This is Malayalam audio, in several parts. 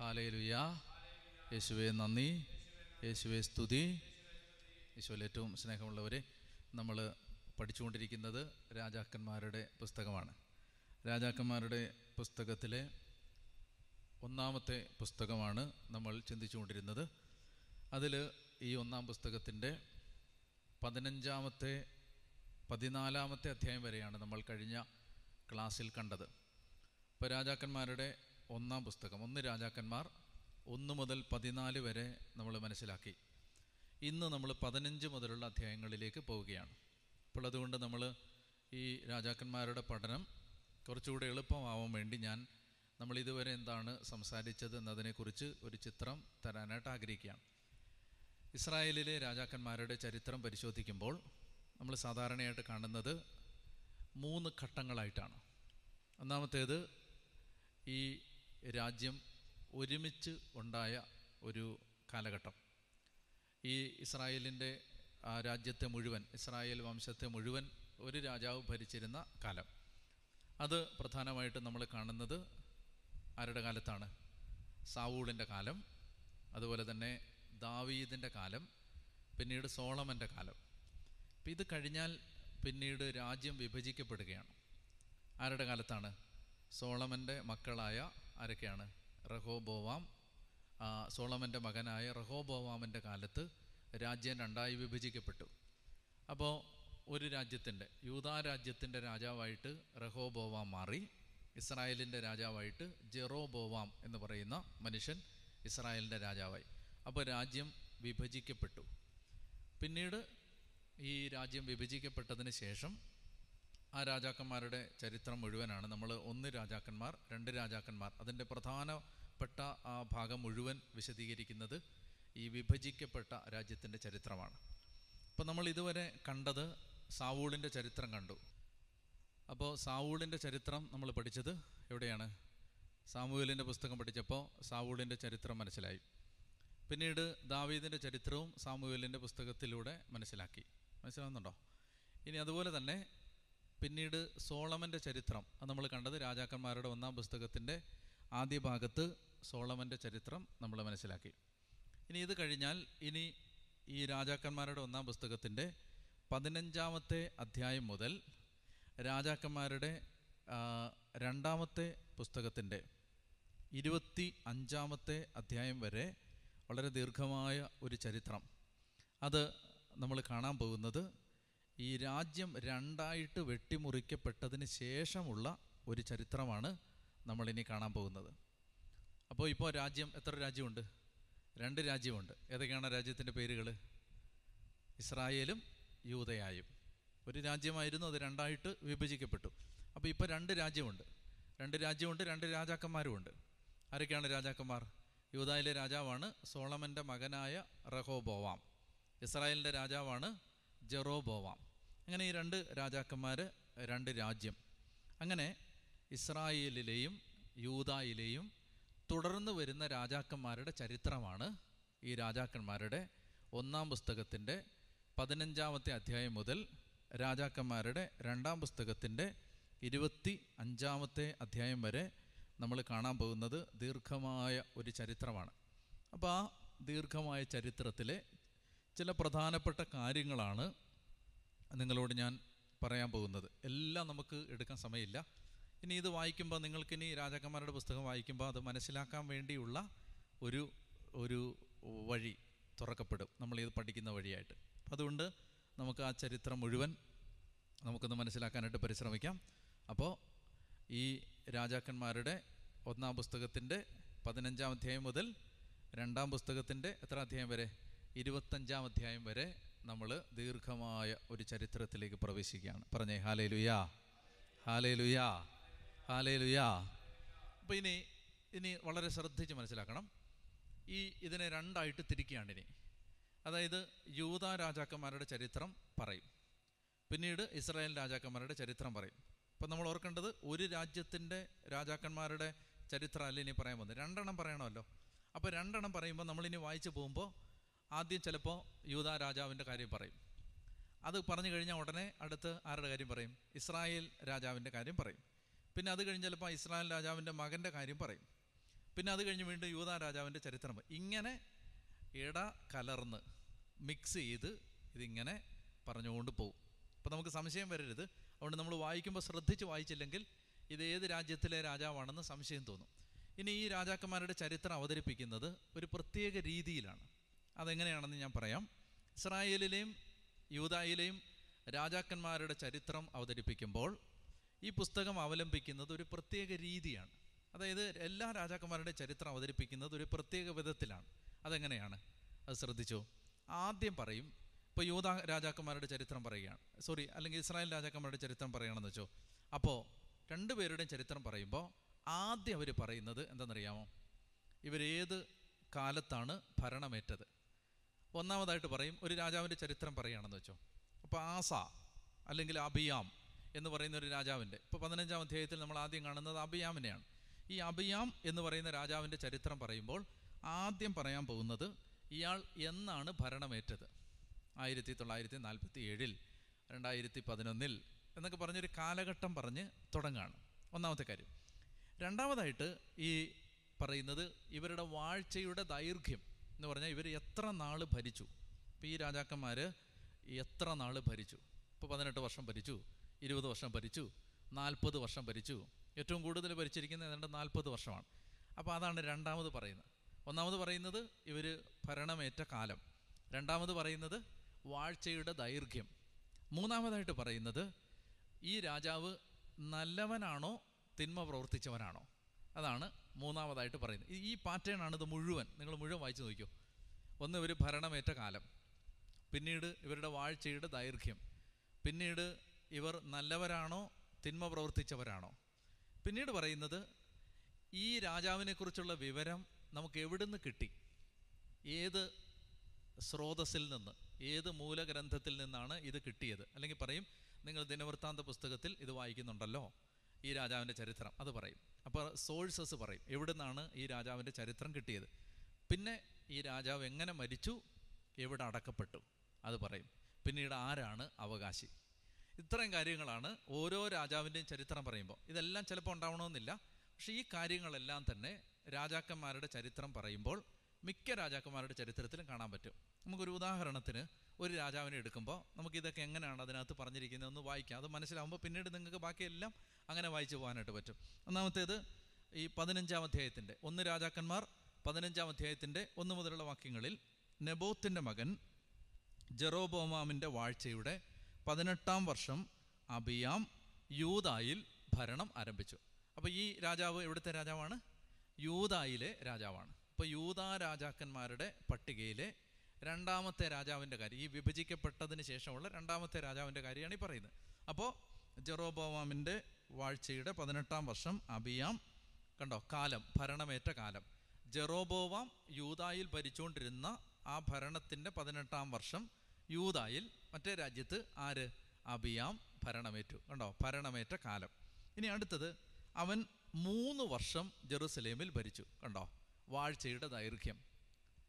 ഹാലയിലുയ യേശുവെ നന്ദി. യേശുവെ സ്തുതി. യേശുവിൽ ഏറ്റവും സ്നേഹമുള്ളവരെ നമ്മൾ പഠിച്ചുകൊണ്ടിരിക്കുന്നത് രാജാക്കന്മാരുടെ പുസ്തകമാണ്. രാജാക്കന്മാരുടെ പുസ്തകത്തിലെ ഒന്നാമത്തെ പുസ്തകമാണ് നമ്മൾ ചിന്തിച്ചുകൊണ്ടിരുന്നത്. അതിൽ ഈ ഒന്നാം പുസ്തകത്തിന്റെ പതിനഞ്ചാമത്തെ പതിനാലാമത്തെ അധ്യായം വരെയാണ് നമ്മൾ കഴിഞ്ഞ ക്ലാസ്സിൽ കണ്ടത്. ഇപ്പോൾ രാജാക്കന്മാരുടെ ഒന്നാം പുസ്തകം. ഒന്ന് രാജാക്കന്മാർ ഒന്ന് മുതൽ പതിനാല് വരെ നമ്മൾ മനസ്സിലാക്കി. ഇന്ന് നമ്മൾ പതിനഞ്ച് മുതലുള്ള അധ്യായങ്ങളിലേക്ക് പോവുകയാണ്. അപ്പോൾ അതുകൊണ്ട് നമ്മൾ ഈ രാജാക്കന്മാരുടെ പഠനം കുറച്ചുകൂടെ എളുപ്പമാവാൻ വേണ്ടി ഞാൻ നമ്മൾ ഇതുവരെ എന്താണ് സംസാരിച്ചത് എന്നതിനെക്കുറിച്ച് ഒരു ചിത്രം തരാനായിട്ട് ആഗ്രഹിക്കുകയാണ്. ഇസ്രായേലിലെ രാജാക്കന്മാരുടെ ചരിത്രം പരിശോധിക്കുമ്പോൾ നമ്മൾ സാധാരണയായിട്ട് കാണുന്നത് മൂന്ന് ഘട്ടങ്ങളായിട്ടാണ്. ഒന്നാമത്തേത് ഈ രാജ്യം ഒരുമിച്ച് ഉണ്ടായ ഒരു കാലഘട്ടം. ഈ ഇസ്രായേലിന്റെ രാജ്യത്തെ മുഴുവൻ ഇസ്രായേൽ വംശത്തെ മുഴുവൻ ഒരു രാജാവ് ഭരിച്ചിരുന്ന കാലം. അത് പ്രധാനമായിട്ട് നമ്മൾ കാണുന്നത് ആരുടെ കാലത്താണ്? സാവൂളിന്റെ കാലം അതുപോലെ തന്നെ ദാവീദിന്റെ കാലം പിന്നീട് സോളമന്റെ കാലം. അപ്പം ഇത് കഴിഞ്ഞാൽ പിന്നീട് രാജ്യം വിഭജിക്കപ്പെടുകയാണ്. ആരുടെ കാലത്താണ്? സോളമന്റെ മക്കളായ ആരൊക്കെയാണ്? റഹോബോവാം സോളമന്റെ മകനായ റഹോബോവാമിന്റെ കാലത്ത് രാജ്യം രണ്ടായി വിഭജിക്കപ്പെട്ടു. അപ്പോൾ ഒരു രാജ്യത്തിന്റെ യൂതാ രാജ്യത്തിന്റെ രാജാവായിട്ട് റഹോബോവാം മാറി ഇസ്രായേലിന്റെ രാജാവായിട്ട് ജെറോബോവാം എന്ന് പറയുന്ന മനുഷ്യൻ ഇസ്രായേലിന്റെ രാജാവായി. അപ്പോൾ രാജ്യം വിഭജിക്കപ്പെട്ടു. പിന്നീട് ഈ രാജ്യം വിഭജിക്കപ്പെട്ടതിന് ശേഷം ആ രാജാക്കന്മാരുടെ ചരിത്രം മുഴുവനാണ്. നമ്മൾ ഒന്ന് രാജാക്കന്മാർ രണ്ട് രാജാക്കന്മാർ. അതിന്റെ പ്രധാനപ്പെട്ട ആ ഭാഗം മുഴുവൻ വിശദീകരിക്കുന്നത് ഈ വിഭജിക്കപ്പെട്ട രാജ്യത്തിന്റെ ചരിത്രമാണ്. അപ്പോൾ നമ്മൾ ഇതുവരെ കണ്ടത് സാവൂളിന്റെ ചരിത്രം കണ്ടു. അപ്പോൾ സാവൂളിന്റെ ചരിത്രം നമ്മൾ പഠിച്ചത് എവിടെയാണ്? സാമൂഹലിന്റെ പുസ്തകം പഠിച്ചപ്പോൾ സാവൂളിന്റെ ചരിത്രം മനസ്സിലായി. പിന്നീട് ദാവീദിന്റെ ചരിത്രവും സാമൂഹലിന്റെ പുസ്തകത്തിലൂടെ മനസ്സിലാക്കി. മനസ്സിലാവുന്നുണ്ടോ? ഇനി അതുപോലെ തന്നെ പിന്നീട് സോളമന്റെ ചരിത്രം. അത് നമ്മൾ കണ്ടത് രാജാക്കന്മാരുടെ ഒന്നാം പുസ്തകത്തിന്റെ ആദ്യ ഭാഗത്ത് സോളമന്റെ ചരിത്രം നമ്മൾ മനസ്സിലാക്കി. ഇനി ഇത് കഴിഞ്ഞാൽ ഇനി ഈ രാജാക്കന്മാരുടെ ഒന്നാം പുസ്തകത്തിന്റെ പതിനഞ്ചാമത്തെ അധ്യായം മുതൽ രാജാക്കന്മാരുടെ രണ്ടാമത്തെ പുസ്തകത്തിന്റെ ഇരുപത്തി അഞ്ചാമത്തെ അധ്യായം വരെ വളരെ ദീർഘമായ ഒരു ചരിത്രം. അത് നമ്മൾ കാണാൻ പോകുന്നത് ഈ രാജ്യം രണ്ടായിട്ട് വെട്ടിമുറിക്കപ്പെട്ടതിന് ശേഷമുള്ള ഒരു ചരിത്രമാണ് നമ്മളിനി കാണാൻ പോകുന്നത്. അപ്പോൾ ഇപ്പോൾ രാജ്യം എത്ര രാജ്യമുണ്ട്? രണ്ട് രാജ്യമുണ്ട്. ഏതൊക്കെയാണ് രാജ്യത്തിന്റെ പേരുകൾ ഇസ്രായേലും യൂതയായും ഒരു രാജ്യമായിരുന്നു അത് രണ്ടായിട്ട് വിഭജിക്കപ്പെട്ടു. അപ്പോൾ ഇപ്പോൾ രണ്ട് രാജ്യമുണ്ട്. രണ്ട് രാജ്യമുണ്ട് രണ്ട് രാജാക്കന്മാരുമുണ്ട്. ആരൊക്കെയാണ് രാജാക്കന്മാർ? യൂതായിലെ രാജാവാണ് സോളമന്റെ മകനായ റഹോബോവാം. ഇസ്രായേലിന്റെ രാജാവാണ് ജെറോബോവാം. അങ്ങനെ ഈ രണ്ട് രാജാക്കന്മാർ രണ്ട് രാജ്യം. അങ്ങനെ ഇസ്രായേലിലെയും യൂതായിലെയും തുടർന്ന് വരുന്ന രാജാക്കന്മാരുടെ ചരിത്രമാണ് ഈ രാജാക്കന്മാരുടെ ഒന്നാം പുസ്തകത്തിന്റെ പതിനഞ്ചാമത്തെ അധ്യായം മുതൽ രാജാക്കന്മാരുടെ രണ്ടാം പുസ്തകത്തിന്റെ ഇരുപത്തി അഞ്ചാമത്തെ അധ്യായം വരെ നമ്മൾ കാണാൻ പോകുന്നത് ദീർഘമായ ഒരു ചരിത്രമാണ്. അപ്പോൾ ആ ദീർഘമായ ചരിത്രത്തിലെ ചില പ്രധാനപ്പെട്ട കാര്യങ്ങളാണ് നിങ്ങളോട് ഞാൻ പറയാൻ പോകുന്നത്. എല്ലാം നമുക്ക് എടുക്കാൻ സമയമില്ല. ഇനി ഇത് വായിക്കുമ്പോൾ നിങ്ങൾക്കിനി രാജാക്കന്മാരുടെ പുസ്തകം വായിക്കുമ്പോൾ അത് മനസ്സിലാക്കാൻ വേണ്ടിയുള്ള ഒരു ഒരു വഴി തുറക്കപ്പെടും. നമ്മൾ ഇത് പഠിക്കുന്ന വഴിയായിട്ട്. അതുകൊണ്ട് നമുക്ക് ആ ചരിത്രം മുഴുവൻ നമുക്കൊന്ന് മനസ്സിലാക്കാനായിട്ട് പരിശ്രമിക്കാം. അപ്പോൾ ഈ രാജാക്കന്മാരുടെ ഒന്നാം പുസ്തകത്തിന്റെ പതിനഞ്ചാം അധ്യായം മുതൽ രണ്ടാം പുസ്തകത്തിന്റെ എത്ര അധ്യായം വരെ? ഇരുപത്തഞ്ചാം അധ്യായം വരെ നമ്മൾ ദീർഘമായ ഒരു ചരിത്രത്തിലേക്ക് പ്രവേശിക്കുകയാണ്. പറഞ്ഞേ ഹാലേ ലുയാ ഹാലേ ലുയാ ഹാലേ ലുയാ ഇനി ഇനി വളരെ ശ്രദ്ധിച്ച് മനസ്സിലാക്കണം. ഈ ഇതിനെ രണ്ടായിട്ട് തിരിക്കുകയാണ് ഇനി. അതായത് യൂത രാജാക്കന്മാരുടെ ചരിത്രം പറയും. പിന്നീട് ഇസ്രായേൽ രാജാക്കന്മാരുടെ ചരിത്രം പറയും. അപ്പം നമ്മൾ ഓർക്കേണ്ടത് ഒരു രാജ്യത്തിന്റെ രാജാക്കന്മാരുടെ ചരിത്രമല്ല ഇനി പറയാൻ പോകുന്നത്? രണ്ടെണ്ണം പറയണമല്ലോ. അപ്പോൾ രണ്ടെണ്ണം പറയുമ്പോൾ നമ്മളിനി വായിച്ചു പോകുമ്പോൾ ആദ്യം ചിലപ്പോൾ യൂത രാജാവിന്റെ കാര്യം പറയും. അത് പറഞ്ഞു കഴിഞ്ഞാൽ ഉടനെ അടുത്ത് ആരുടെ കാര്യം പറയും? ഇസ്രായേൽ രാജാവിന്റെ കാര്യം പറയും. പിന്നെ അത് കഴിഞ്ഞ് ചിലപ്പോൾ ഇസ്രായേൽ രാജാവിന്റെ മകന്റെ കാര്യം പറയും. പിന്നെ അത് കഴിഞ്ഞ് വീണ്ടും യൂത രാജാവിന്റെ ചരിത്രം. ഇങ്ങനെ ഇട കലർന്ന് മിക്സ് ചെയ്ത് ഇതിങ്ങനെ പറഞ്ഞുകൊണ്ട് പോകും അപ്പോൾ നമുക്ക് സംശയം വരരുത്. അതുകൊണ്ട് നമ്മൾ വായിക്കുമ്പോൾ ശ്രദ്ധിച്ച് വായിച്ചില്ലെങ്കിൽ ഇത് ഏത് രാജ്യത്തിലെ രാജാവാണെന്ന് സംശയം തോന്നും. ഇനി ഈ രാജാക്കന്മാരുടെ ചരിത്രം അവതരിപ്പിക്കുന്നത് ഒരു പ്രത്യേക രീതിയിലാണ്. അതെങ്ങനെയാണെന്ന് ഞാൻ പറയാം. ഇസ്രായേലിലെയും യൂതായിലെയും രാജാക്കന്മാരുടെ ചരിത്രം അവതരിപ്പിക്കുമ്പോൾ ഈ പുസ്തകം അവലംബിക്കുന്നത് ഒരു പ്രത്യേക രീതിയാണ്. അതായത് എല്ലാ രാജാക്കന്മാരുടെ ചരിത്രം അവതരിപ്പിക്കുന്നത് ഒരു പ്രത്യേക വിധത്തിലാണ്. അതെങ്ങനെയാണ്? അത് ശ്രദ്ധിച്ചോ. ആദ്യം പറയും ഇപ്പോൾ യൂത രാജാക്കന്മാരുടെ ചരിത്രം പറയുകയാണ്. സോറി അല്ലെങ്കിൽ ഇസ്രായേൽ രാജാക്കന്മാരുടെ ചരിത്രം പറയുകയാണെന്ന് വെച്ചോ. അപ്പോൾ രണ്ടുപേരുടെയും ചരിത്രം പറയുമ്പോൾ ആദ്യം അവർ പറയുന്നത് എന്താണെന്നറിയാമോ? ഇവരേത് കാലത്താണ് ഭരണമേറ്റത്? ഒന്നാമതായിട്ട് പറയും ഒരു രാജാവിന്റെ ചരിത്രം പറയുകയാണെന്ന് വെച്ചോ. അപ്പോൾ ആസ അല്ലെങ്കിൽ അബിയാം എന്ന് പറയുന്ന ഒരു രാജാവിന്റെ ഇപ്പോൾ പതിനഞ്ചാം അധ്യായത്തിൽ നമ്മൾ ആദ്യം കാണുന്നത് അബിയാമിനെയാണ്. ഈ അബിയാം എന്ന് പറയുന്ന രാജാവിന്റെ ചരിത്രം പറയുമ്പോൾ ആദ്യം പറയാൻ പോകുന്നത് ഇയാൾ എന്നാണ് ഭരണമേറ്റത്. ആയിരത്തി തൊള്ളായിരത്തി നാൽപ്പത്തി ഏഴിൽ രണ്ടായിരത്തി പതിനൊന്നിൽ എന്നൊക്കെ പറഞ്ഞൊരു കാലഘട്ടം പറഞ്ഞ് തുടങ്ങുകയാണ്. ഒന്നാമത്തെ കാര്യം. രണ്ടാമതായിട്ട് ഈ പറയുന്നത് ഇവരുടെ വാഴ്ചയുടെ ദൈർഘ്യം. എന്ന് പറഞ്ഞാൽ ഇവർ എത്ര നാൾ ഭരിച്ചു? ഇപ്പോൾ ഈ രാജാക്കന്മാർ എത്ര നാൾ ഭരിച്ചു? ഇപ്പോൾ പതിനെട്ട് വർഷം ഭരിച്ചു ഇരുപത് വർഷം ഭരിച്ചു നാൽപ്പത് വർഷം ഭരിച്ചു. ഏറ്റവും കൂടുതൽ ഭരിച്ചിരിക്കുന്നത് ഏതാണ്ട് നാൽപ്പത് വർഷമാണ്. അപ്പോൾ അതാണ് രണ്ടാമത് പറയുന്നത്. ഒന്നാമത് പറയുന്നത് ഇവർ ഭരണമേറ്റ കാലം. രണ്ടാമത് പറയുന്നത് വാഴ്ചയുടെ ദൈർഘ്യം. മൂന്നാമതായിട്ട് പറയുന്നത് ഈ രാജാവ് നല്ലവനാണോ തിന്മ പ്രവർത്തിച്ചവനാണോ? അതാണ് മൂന്നാമതായിട്ട് പറയുന്നത് ഈ പാറ്റേൺ ആണ് ഇത് മുഴുവൻ. നിങ്ങൾ മുഴുവൻ വായിച്ചു നോക്കിയോ ഒന്ന് ഇവർ ഭരണമേറ്റ കാലം. പിന്നീട് ഇവരുടെ വാഴ്ചയുടെ ദൈർഘ്യം. പിന്നീട് ഇവർ നല്ലവരാണോ തിന്മ പ്രവർത്തിച്ചവരാണോ? പിന്നീട് പറയുന്നത് ഈ രാജാവിനെക്കുറിച്ചുള്ള വിവരം നമുക്ക് എവിടുന്ന് കിട്ടി? ഏത് സ്രോതസ്സിൽ നിന്ന് ഏത് മൂലഗ്രന്ഥത്തിൽ നിന്നാണ് ഇത് കിട്ടിയത്? അല്ലെങ്കിൽ പറയും നിങ്ങൾ ദിനവൃത്താന്ത പുസ്തകത്തിൽ ഇത് വായിക്കുന്നുണ്ടല്ലോ. ഈ രാജാവിന്റെ ചരിത്രം. അത് പറയും. അപ്പോൾ സോഴ്സസ് പറയും. എവിടെ നിന്നാണ് ഈ രാജാവിന്റെ ചരിത്രം കിട്ടിയത്? പിന്നെ ഈ രാജാവ് എങ്ങനെ മരിച്ചു? എവിടെ അടക്കപ്പെട്ടു? അത് പറയും. പിന്നീട് ആരാണ് അവകാശി? ഇത്രയും കാര്യങ്ങളാണ് ഓരോ രാജാവിന്റെയും ചരിത്രം പറയുമ്പോൾ. ഇതെല്ലാം ചിലപ്പോൾ ഉണ്ടാവണമെന്നില്ല. പക്ഷേ ഈ കാര്യങ്ങളെല്ലാം തന്നെ രാജാക്കന്മാരുടെ ചരിത്രം പറയുമ്പോൾ മിക്ക രാജാക്കന്മാരുടെ ചരിത്രത്തിലും കാണാൻ പറ്റും. നമുക്കൊരു ഉദാഹരണത്തിന് ഒരു രാജാവിനെ എടുക്കുമ്പോൾ നമുക്ക് ഇതൊക്കെ എങ്ങനെയാണ് അതിനകത്ത് പറഞ്ഞിരിക്കുന്നതെന്ന് വായിക്കാം. അത് മനസ്സിലാവുമ്പോൾ പിന്നീട് നിങ്ങൾക്ക് ബാക്കിയെല്ലാം അങ്ങനെ വായിച്ചു പോകാനായിട്ട് പറ്റും. ഒന്നാമത്തേത് ഈ പതിനഞ്ചാം അധ്യായത്തിന്റെ ഒന്ന് രാജാക്കന്മാർ പതിനഞ്ചാം അധ്യായത്തിന്റെ ഒന്ന് മുതലുള്ള വാക്യങ്ങളിൽ നെബോത്തിന്റെ മകൻ ജെറോബോമാമിന്റെ വാഴ്ചയുടെ പതിനെട്ടാം വർഷം അബിയാം യൂതായിൽ ഭരണം ആരംഭിച്ചു. അപ്പോൾ ഈ രാജാവ് എവിടുത്തെ രാജാവാണ്? യൂതായിലെ രാജാവാണ്. ഇപ്പോൾ യൂതാ രാജാക്കന്മാരുടെ പട്ടികയിലെ രണ്ടാമത്തെ രാജാവിന്റെ കാര്യം. ഈ വിഭജിക്കപ്പെട്ടതിന് ശേഷമുള്ള രണ്ടാമത്തെ രാജാവിന്റെ കാര്യമാണ് ഈ പറയുന്നത്. അപ്പോൾ ജെറോബോവാമിന്റെ വാഴ്ചയുടെ പതിനെട്ടാം വർഷം അബിയാം കണ്ടോ കാലം ഭരണമേറ്റ കാലം. ജെറോബോവാം യൂതായിൽ ഭരിച്ചുകൊണ്ടിരുന്ന ആ ഭരണത്തിന്റെ പതിനെട്ടാം വർഷം യൂതായിൽ മറ്റേ രാജ്യത്ത് ആര്? അബിയാം ഭരണമേറ്റു കണ്ടോ ഭരണമേറ്റ കാലം. ഇനി അടുത്തത് അവൻ മൂന്ന് വർഷം ജെറുസലേമിൽ ഭരിച്ചു കണ്ടോ വാഴ്ചയുടെ ദൈർഘ്യം.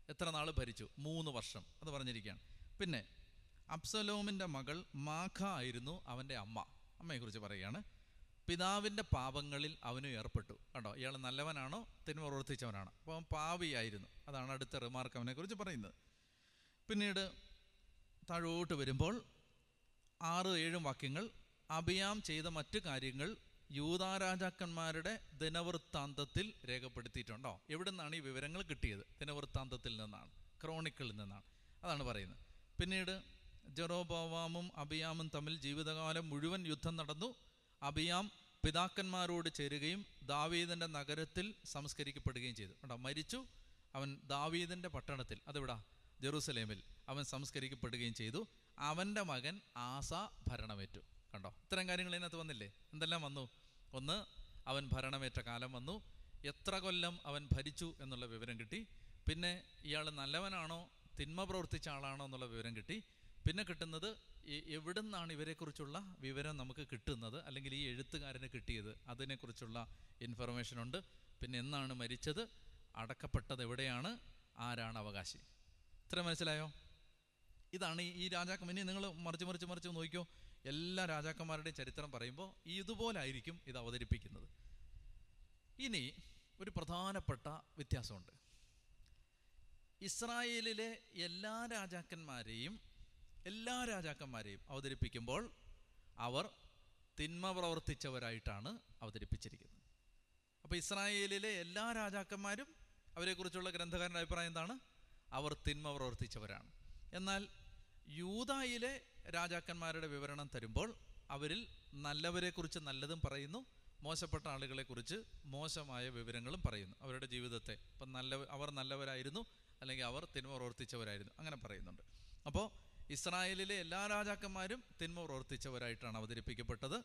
എത്ര നാൾ ഭരിച്ചു? മൂന്ന് വർഷം അത് പറഞ്ഞിരിക്കുകയാണ്. പിന്നെ അബ്സലോമിന്റെ മകൾ മാഖ ആയിരുന്നു അവന്റെ അമ്മ. അമ്മയെക്കുറിച്ച് പറയുകയാണ്. പിതാവിന്റെ പാപങ്ങളിൽ അവനും ഏർപ്പെട്ടു. കണ്ടോ? ഇയാൾ നല്ലവനാണോ? തിന്മ പ്രവർത്തിച്ചവനാണ്? അപ്പോൾ അവൻ പാവിയായിരുന്നു. അതാണ് അടുത്ത റിമാർക്ക് അവനെക്കുറിച്ച് പറയുന്നത്. പിന്നീട് താഴോട്ട് വരുമ്പോൾ ആറ് ഏഴും വാക്യങ്ങൾ അഭിയാം ചെയ്ത മറ്റു കാര്യങ്ങൾ യൂതാരാജാക്കന്മാരുടെ ദിനവൃത്താന്തത്തിൽ രേഖപ്പെടുത്തിയിട്ടുണ്ടോ? എവിടെ നിന്നാണ് ഈ വിവരങ്ങൾ കിട്ടിയത്? ദിനവൃത്താന്തത്തിൽ നിന്നാണ് ക്രോണിക്കിളിൽ നിന്നാണ്. അതാണ് പറയുന്നത്. പിന്നീട് ജെറോബോവാമും അബിയാമും തമ്മിൽ ജീവിതകാലം മുഴുവൻ യുദ്ധം നടന്നു. അബിയാം പിതാക്കന്മാരോട് ചേരുകയും ദാവീദിന്റെ നഗരത്തിൽ സംസ്കരിക്കപ്പെടുകയും ചെയ്തു. കണ്ടോ മരിച്ചു. അവൻ ദാവീദിന്റെ പട്ടണത്തിൽ അതെവിടാ? ജെറൂസലേമിൽ. അവൻ സംസ്കരിക്കപ്പെടുകയും ചെയ്തു. അവന്റെ മകൻ ആസ ഭരണമേറ്റു. കണ്ടോ? ഇത്തരം കാര്യങ്ങൾ ഇതിനകത്ത് വന്നില്ലേ? എന്തെല്ലാം വന്നു? ഒന്ന് അവൻ ഭരണമേറ്റ കാലം വന്നു. എത്ര കൊല്ലം അവൻ ഭരിച്ചു എന്നുള്ള വിവരം കിട്ടി. പിന്നെ ഇയാൾ നല്ലവനാണോ തിന്മ പ്രവർത്തിച്ച ആളാണോ എന്നുള്ള വിവരം കിട്ടി. പിന്നെ കിട്ടുന്നത് എവിടെ നിന്നാണ് ഇവരെക്കുറിച്ചുള്ള വിവരം നമുക്ക് കിട്ടുന്നത്? അല്ലെങ്കിൽ ഈ എഴുത്തുകാരന് കിട്ടിയത് അതിനെക്കുറിച്ചുള്ള ഇൻഫർമേഷൻ ഉണ്ട്. പിന്നെ എന്നാണ് മരിച്ചത്? അടക്കപ്പെട്ടത് എവിടെയാണ്? ആരാണ് അവകാശി? ഇത്ര മനസ്സിലായോ? ഇതാണ് ഈ രാജാക്കൻ ഇനി നിങ്ങൾ മറിച്ച് മറിച്ച് മറിച്ച് നോക്കിയോ എല്ലാ രാജാക്കന്മാരുടെയും ചരിത്രം പറയുമ്പോൾ ഇതുപോലായിരിക്കും ഇത് അവതരിപ്പിക്കുന്നത്. ഇനി ഒരു പ്രധാനപ്പെട്ട വ്യത്യാസമുണ്ട്. ഇസ്രായേലിലെ എല്ലാ രാജാക്കന്മാരെയും എല്ലാ രാജാക്കന്മാരെയും അവതരിപ്പിക്കുമ്പോൾ അവർ തിന്മ പ്രവർത്തിച്ചവരായിട്ടാണ് അവതരിപ്പിച്ചിരിക്കുന്നത്. അപ്പോൾ ഇസ്രായേലിലെ എല്ലാ രാജാക്കന്മാരും അവരെക്കുറിച്ചുള്ള ഗ്രന്ഥകാരന്റെ അഭിപ്രായം എന്താണ്? അവർ തിന്മ പ്രവർത്തിച്ചവരാണ്. എന്നാൽ യൂതായിലെ രാജാക്കന്മാരുടെ വിവരണം തരുമ്പോൾ അവരിൽ നല്ലവരെക്കുറിച്ച് നല്ലതും പറയുന്നു മോശപ്പെട്ട ആളുകളെക്കുറിച്ച് മോശമായ വിവരങ്ങളും പറയുന്നു. അവരുടെ ജീവിതത്തെ ഇപ്പം നല്ല അവർ നല്ലവരായിരുന്നു അല്ലെങ്കിൽ അവർ തിന്മ പ്രവർത്തിച്ചവരായിരുന്നു അങ്ങനെ പറയുന്നുണ്ട്. അപ്പോൾ ഇസ്രായേലിലെ എല്ലാ രാജാക്കന്മാരും തിന്മ പ്രവർത്തിച്ചവരായിട്ടാണ് അവതരിപ്പിക്കപ്പെട്ടത്.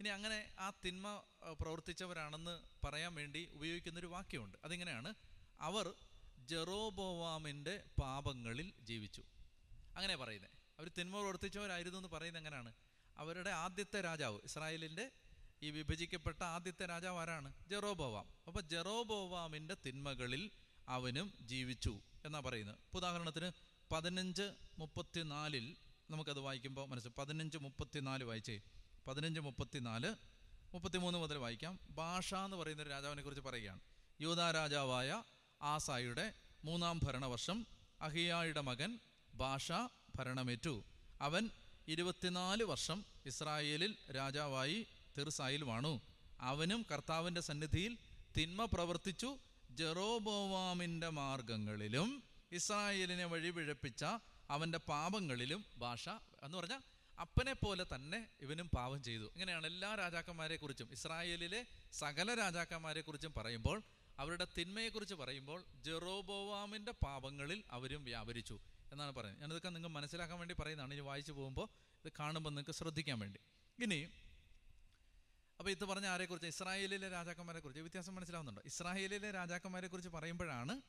ഇനി അങ്ങനെ ആ തിന്മ പ്രവർത്തിച്ചവരാണെന്ന് പറയാൻ വേണ്ടി ഉപയോഗിക്കുന്നൊരു വാക്യമുണ്ട്. അതിങ്ങനെയാണ് അവർ ജെറോബോവാമിന്റെ പാപങ്ങളിൽ ജീവിച്ചു. അങ്ങനെ പറയുന്നത് അവർ തിന്മ പ്രവർത്തിച്ചവരായിരുന്നു എന്ന് പറയുന്നത് എങ്ങനെയാണ്? അവരുടെ ആദ്യത്തെ രാജാവ് ഇസ്രായേലിന്റെ ഈ വിഭജിക്കപ്പെട്ട ആദ്യത്തെ രാജാവ് ആരാണ്? ജെറോബോവാം. അപ്പോൾ ജെറോബോവാമിന്റെ തിന്മകളിൽ അവനും ജീവിച്ചു എന്നാ പറയുന്നത്. ഉദാഹരണത്തിന് പതിനഞ്ച് മുപ്പത്തിനാലിൽ നമുക്കത് വായിക്കുമ്പോൾ മനസ്സിൽ പതിനഞ്ച് മുപ്പത്തിനാല് വായിച്ചേ. പതിനഞ്ച് മുപ്പത്തിനാല് മുപ്പത്തിമൂന്ന് മുതൽ വായിക്കാം. ഭാഷ എന്ന് പറയുന്ന ഒരു രാജാവിനെ കുറിച്ച് പറയുകയാണ്. യൂതാ രാജാവായ ആസായുടെ മൂന്നാം ഭരണവർഷം അഹിയായുടെ മകൻ ഭാഷ ഭരണമേറ്റു. അവൻ ഇരുപത്തിനാല് വർഷം ഇസ്രായേലിൽ രാജാവായി തിർസായിൽ വാണു. അവനും കർത്താവിന്റെ സന്നിധിയിൽ തിന്മ പ്രവർത്തിച്ചു. ജെറോബോവാമിന്റെ മാർഗങ്ങളിലും ഇസ്രായേലിനെ വഴിപിഴപ്പിച്ച അവന്റെ പാപങ്ങളിലും ഭാഷ എന്ന് പറഞ്ഞാൽ അപ്പനെ പോലെ തന്നെ ഇവനും പാപം ചെയ്തു. ഇങ്ങനെയാണ് എല്ലാ രാജാക്കന്മാരെ കുറിച്ചും ഇസ്രായേലിലെ സകല രാജാക്കന്മാരെ കുറിച്ചും പറയുമ്പോൾ അവരുടെ തിന്മയെക്കുറിച്ച് പറയുമ്പോൾ ജെറോബോവാമിന്റെ പാപങ്ങളിൽ അവരും വ്യാപരിച്ചു. എന്നാണ് പറയുന്നത്. ഞാനിതൊക്കെ നിങ്ങൾ മനസ്സിലാക്കാൻ വേണ്ടി പറയുന്നതാണ്. ഇനി വായിച്ചു പോകുമ്പോൾ ഇത് കാണുമ്പോൾ നിങ്ങൾക്ക് ശ്രദ്ധിക്കാൻ വേണ്ടി. ഇനി അപ്പോൾ ഇത് പറഞ്ഞ ആരെക്കുറിച്ച്? ഇസ്രായേലിലെ രാജാക്കന്മാരെ കുറിച്ച് വ്യത്യാസം മനസ്സിലാവുന്നുണ്ടോ? ഇസ്രായേലിലെ രാജാക്കന്മാരെ കുറിച്ച് പറയുമ്പോഴാണ്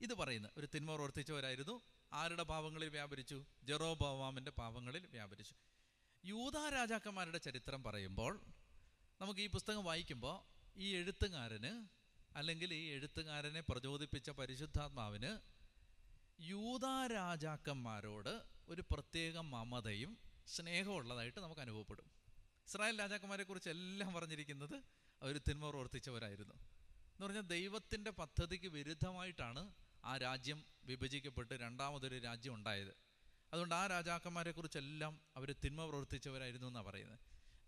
ഇത് പറയുന്നത്. ഒരു തിന്മ പ്രവർത്തിച്ചവരായിരുന്നു ആരുടെ പാവങ്ങളിൽ വ്യാപരിച്ചു? ജെറോബോവാമിന്റെ പാവങ്ങളിൽ വ്യാപരിച്ചു. യൂത രാജാക്കന്മാരുടെ ചരിത്രം പറയുമ്പോൾ നമുക്ക് ഈ പുസ്തകം വായിക്കുമ്പോൾ ഈ എഴുത്തുകാരന് അല്ലെങ്കിൽ ഈ എഴുത്തുകാരനെ പ്രചോദിപ്പിച്ച പരിശുദ്ധാത്മാവിന് യൂത രാജാക്കന്മാരോട് ഒരു പ്രത്യേക മമതയും സ്നേഹമുള്ളതായിട്ട് നമുക്ക് അനുഭവപ്പെടും. ഇസ്രായേൽ രാജാക്കന്മാരെ കുറിച്ച് എല്ലാം പറഞ്ഞിരിക്കുന്നത് അവർ തിന്മ പ്രവർത്തിച്ചവരായിരുന്നു. എന്ന് പറഞ്ഞാൽ ദൈവത്തിന്റെ പദ്ധതിക്ക് വിരുദ്ധമായിട്ടാണ് ആ രാജ്യം വിഭജിക്കപ്പെട്ട് രണ്ടാമതൊരു രാജ്യം ഉണ്ടായത്. അതുകൊണ്ട് ആ രാജാക്കന്മാരെ കുറിച്ചെല്ലാം അവർ തിന്മ പ്രവർത്തിച്ചവരായിരുന്നു എന്നാണ് പറയുന്നത്.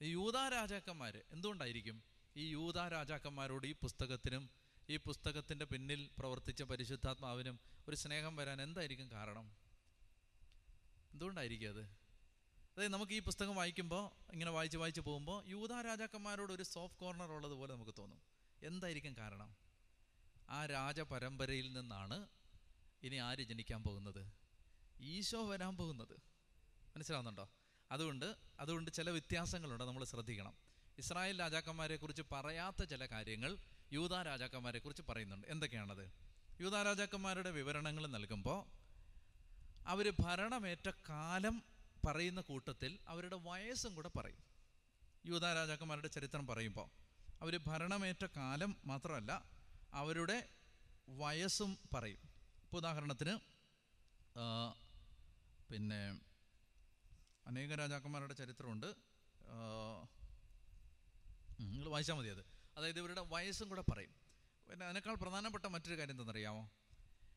യൂതാ രാജാക്കന്മാർ എന്തുകൊണ്ടായിരിക്കും? ഈ യൂതാ രാജാക്കന്മാരോട് ഈ പുസ്തകത്തിനും ഈ പുസ്തകത്തിന്റെ പിന്നിൽ പ്രവർത്തിച്ച പരിശുദ്ധാത്മാവിനും ഒരു സ്നേഹം വരാൻ എന്തായിരിക്കും കാരണം? എന്തുകൊണ്ടായിരിക്കും അത്? അതായത് നമുക്ക് ഈ പുസ്തകം വായിക്കുമ്പോൾ ഇങ്ങനെ വായിച്ച് വായിച്ച് പോകുമ്പോൾ യൂത രാജാക്കന്മാരോട് ഒരു സോഫ്റ്റ് കോർണർ ഉള്ളതുപോലെ നമുക്ക് തോന്നും. എന്തായിരിക്കും കാരണം? ആ രാജപരമ്പരയിൽ നിന്നാണ് ഇനി ആര് ജനിക്കാൻ പോകുന്നത്? ഈശോ വരാൻ പോകുന്നത്. മനസ്സിലാവുന്നുണ്ടോ? അതുകൊണ്ട് അതുകൊണ്ട് ചില വ്യത്യാസങ്ങളുണ്ട് നമ്മൾ ശ്രദ്ധിക്കണം. ഇസ്രായേൽ രാജാക്കന്മാരെ കുറിച്ച് പറയാത്ത ചില കാര്യങ്ങൾ യൂത രാജാക്കന്മാരെ കുറിച്ച് പറയുന്നുണ്ട്. എന്തൊക്കെയാണത്? യൂതാ രാജാക്കന്മാരുടെ വിവരണങ്ങൾ നൽകുമ്പോൾ അവർ ഭരണമേറ്റ കാലം പറയുന്ന കൂട്ടത്തിൽ അവരുടെ വയസ്സും കൂടെ പറയും. യൂതാ രാജാക്കന്മാരുടെ ചരിത്രം പറയുമ്പോൾ അവർ ഭരണമേറ്റ കാലം മാത്രമല്ല അവരുടെ വയസ്സും പറയും. ഇപ്പോൾ ഉദാഹരണത്തിന് പിന്നെ അനേക രാജാക്കന്മാരുടെ ചരിത്രമുണ്ട്. നിങ്ങൾ വായിച്ചാൽ മതി അത് അതായത് ഇവരുടെ വയസ്സും കൂടെ പറയും. പിന്നെ അതിനേക്കാൾ പ്രധാനപ്പെട്ട മറ്റൊരു കാര്യം എന്തെന്നറിയാമോ?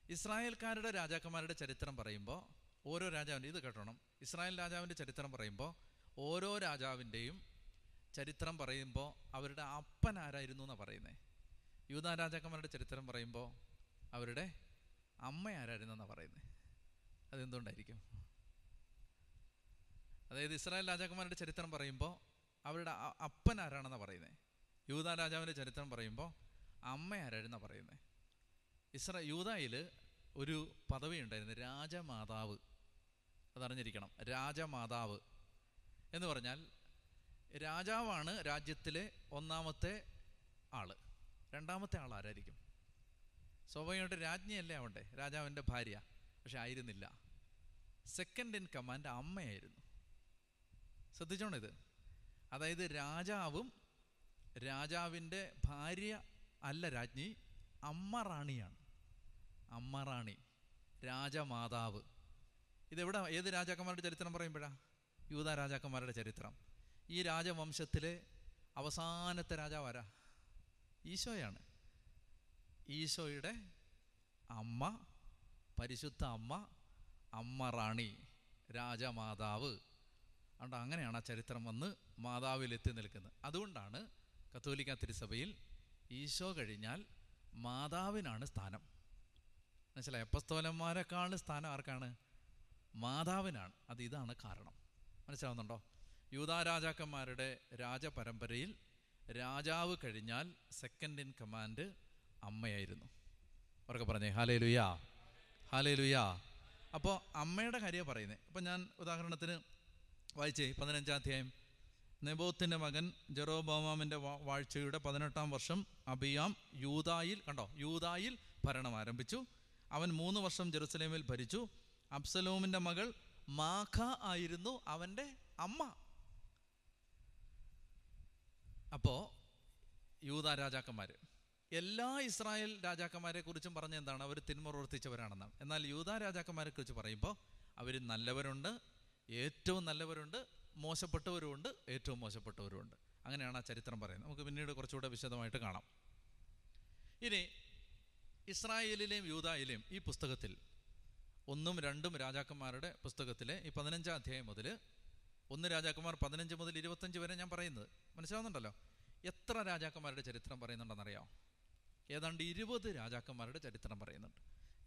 ഇസ്രായേൽക്കാരുടെ രാജാക്കന്മാരുടെ ചരിത്രം പറയുമ്പോൾ ഓരോ രാജാവിന്റെ ഇത് കേട്ടോണം. ഇസ്രായേൽ രാജാവിന്റെ ചരിത്രം പറയുമ്പോൾ ഓരോ രാജാവിന്റെയും ചരിത്രം പറയുമ്പോൾ അവരുടെ അപ്പൻ ആരായിരുന്നു എന്നാണ് പറയുന്നത് യൂത രാജാക്കന്മാരുടെ ചരിത്രം പറയുമ്പോൾ അവരുടെ അമ്മ ആരായിരുന്നു എന്നാണ് പറയുന്നത് അതെന്തുകൊണ്ടായിരിക്കും? അതായത് ഇസ്രായേൽ രാജാക്കന്മാരുടെ ചരിത്രം പറയുമ്പോൾ അവരുടെ അപ്പൻ ആരാണെന്നാണ് പറയുന്നത് യൂത രാജാവിന്റെ ചരിത്രം പറയുമ്പോൾ അമ്മ ആരായിരുന്ന പറയുന്നത് ഇസ്ര യൂതായിൽ ഒരു പദവി ഉണ്ടായിരുന്നു രാജമാതാവ്. അതറിഞ്ഞിരിക്കണം രാജമാതാവ് എന്ന് പറഞ്ഞാൽ രാജാവാണ് രാജ്യത്തിലെ ഒന്നാമത്തെ ആൾ. രണ്ടാമത്തെ ആൾ ആരായിരിക്കും? സ്വാഭാവികമായിട്ട് രാജ്ഞിയല്ലേ ആവണ്ടേ? രാജാവിന്റെ ഭാര്യ. പക്ഷെ ആയിരുന്നില്ല. സെക്കൻഡ് ഇൻ കമാൻഡ് അമ്മയായിരുന്നു. ശ്രദ്ധിച്ചോണിത് അതായത് രാജാവും രാജാവിന്റെ ഭാര്യ അല്ല രാജ്ഞി അമ്മ റാണിയാണ്. അമ്മ റാണി രാജമാതാവ്. ഇതെവിടെ? ഏത് രാജാക്കന്മാരുടെ ചരിത്രം പറയുമ്പോഴാ? യൂത രാജാക്കന്മാരുടെ ചരിത്രം. ഈ രാജവംശത്തിലെ അവസാനത്തെ രാജാവ് ആരാ ഈശോയാണ്. ഈശോയുടെ അമ്മ പരിശുദ്ധ അമ്മ അമ്മ റാണി രാജമാതാവ്. അതുകൊണ്ട് അങ്ങനെയാണ് ആ ചരിത്രം വന്ന് മാതാവിലെത്തി നിൽക്കുന്നത്. അതുകൊണ്ടാണ് കത്തോലിക്ക തിരുസഭയിൽ ഈശോ കഴിഞ്ഞാൽ മാതാവിനാണ് സ്ഥാനം. മനസ്സിലായി? അപ്പസ്തോലന്മാരെക്കാൾ സ്ഥാനം ആർക്കാണ്? മാതാവിനാണ്. അത് ഇതാണ് കാരണം. മനസ്സിലാവുന്നുണ്ടോ? യൂതാരാജാക്കന്മാരുടെ രാജപരമ്പരയിൽ രാജാവ് കഴിഞ്ഞാൽ സെക്കൻഡ് ഇൻ കമാൻഡ് അമ്മയായിരുന്നു. അവർക്ക് പറഞ്ഞേ ഹാലേ ലുയാ ഹാലേ ലുയാ അപ്പോൾ അമ്മയുടെ കാര്യമാണ് പറയുന്നത്. അപ്പോൾ ഞാൻ ഉദാഹരണത്തിന് വായിച്ചേ പതിനഞ്ചാം അധ്യായം. നെബോത്തിന്റെ മകൻ ജെറോബോമാമിന്റെ വാഴ്ചയുടെ പതിനെട്ടാം വർഷം അബിയാം യൂതായിൽ കണ്ടോ? യൂതായിൽ ഭരണം ആരംഭിച്ചു. അവൻ മൂന്ന് വർഷം ജെറുസലേമിൽ ഭരിച്ചു. അബ്സലോമിന്റെ മകൾ മാഖ ആയിരുന്നു അവന്റെ അമ്മ. അപ്പോൾ യൂത രാജാക്കന്മാർ എല്ലാ ഇസ്രായേൽ രാജാക്കന്മാരെ കുറിച്ചും പറഞ്ഞ എന്താണ്? അവർ തിന്മ പ്രവർത്തിച്ചവരാണെന്നാണ് എന്നാൽ യൂത രാജാക്കന്മാരെ കുറിച്ച് പറയുമ്പോൾ അവർ നല്ലവരുണ്ട് ഏറ്റവും നല്ലവരുണ്ട് മോശപ്പെട്ടവരുമുണ്ട് ഏറ്റവും മോശപ്പെട്ടവരുമുണ്ട്. അങ്ങനെയാണ് ആ ചരിത്രം പറയുന്നത്. നമുക്ക് പിന്നീട് കുറച്ചുകൂടെ വിശദമായിട്ട് കാണാം. ഇനി ഇസ്രായേലിലെയും യൂതായിലെയും ഈ പുസ്തകത്തിൽ ഒന്നും രണ്ടും രാജാക്കന്മാരുടെ പുസ്തകത്തിലെ ഈ പതിനഞ്ചാം അധ്യായം മുതൽ ഒന്ന് രാജാക്കന്മാർ പതിനഞ്ച് മുതൽ ഇരുപത്തഞ്ച് വരെ ഞാൻ പറയുന്നത് മനസ്സിലാവുന്നുണ്ടല്ലോ? എത്ര രാജാക്കന്മാരുടെ ചരിത്രം പറയുന്നുണ്ടെന്നറിയാം ഏതാണ്ട് ഇരുപത് രാജാക്കന്മാരുടെ ചരിത്രം പറയുന്നുണ്ട്.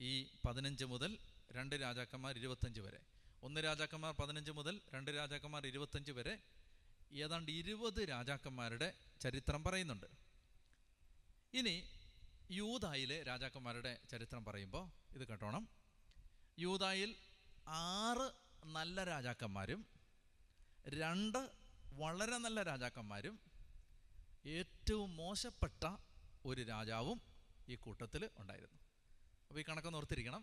ഈ പതിനഞ്ച് മുതൽ രണ്ട് രാജാക്കന്മാർ ഇരുപത്തഞ്ച് വരെ. ഒന്ന് രാജാക്കന്മാർ പതിനഞ്ച് മുതൽ രണ്ട് രാജാക്കന്മാർ ഇരുപത്തഞ്ച് വരെ. ഏതാണ്ട് ഇരുപത് രാജാക്കന്മാരുടെ ചരിത്രം പറയുന്നുണ്ട്. ഇനി യൂതായിലെ രാജാക്കന്മാരുടെ ചരിത്രം പറയുമ്പോൾ ഇത് കേട്ടോണം. യൂതായിൽ ആറ് നല്ല രാജാക്കന്മാരും രണ്ട് വളരെ നല്ല രാജാക്കന്മാരും ഏറ്റവും മോശപ്പെട്ട ഒരു രാജാവും ഈ കൂട്ടത്തിൽ ഉണ്ടായിരുന്നു. അപ്പോൾ ഈ കണക്കൊന്ന് ഓർത്തിരിക്കണം.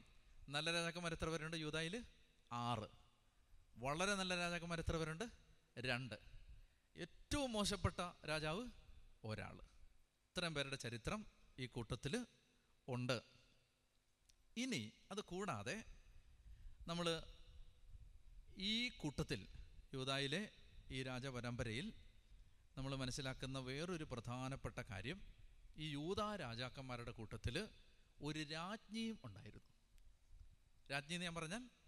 നല്ല രാജാക്കന്മാർ എത്ര പേരുണ്ട് യൂതായിൽ ആറ്. വളരെ നല്ല രാജാക്കന്മാർ എത്ര പേരുണ്ട്? രണ്ട്. ഏറ്റവും മോശപ്പെട്ട രാജാവ് ഒരാൾ ഇത്രയും പേരുടെ ചരിത്രം ഈ കൂട്ടത്തിൽ ഉണ്ട്. ഇനി അത് കൂടാതെ നമ്മൾ ഈ കൂട്ടത്തിൽ യുവതായിലെ ഈ രാജപരമ്പരയിൽ നമ്മൾ മനസ്സിലാക്കുന്ന വേറൊരു പ്രധാനപ്പെട്ട കാര്യം ഈ യൂത രാജാക്കന്മാരുടെ കൂട്ടത്തിൽ ഒരു രാജ്ഞിയും ഉണ്ടായിരുന്നു. രാജ്ഞി എന്ന് ഞാൻ പറഞ്ഞാൽ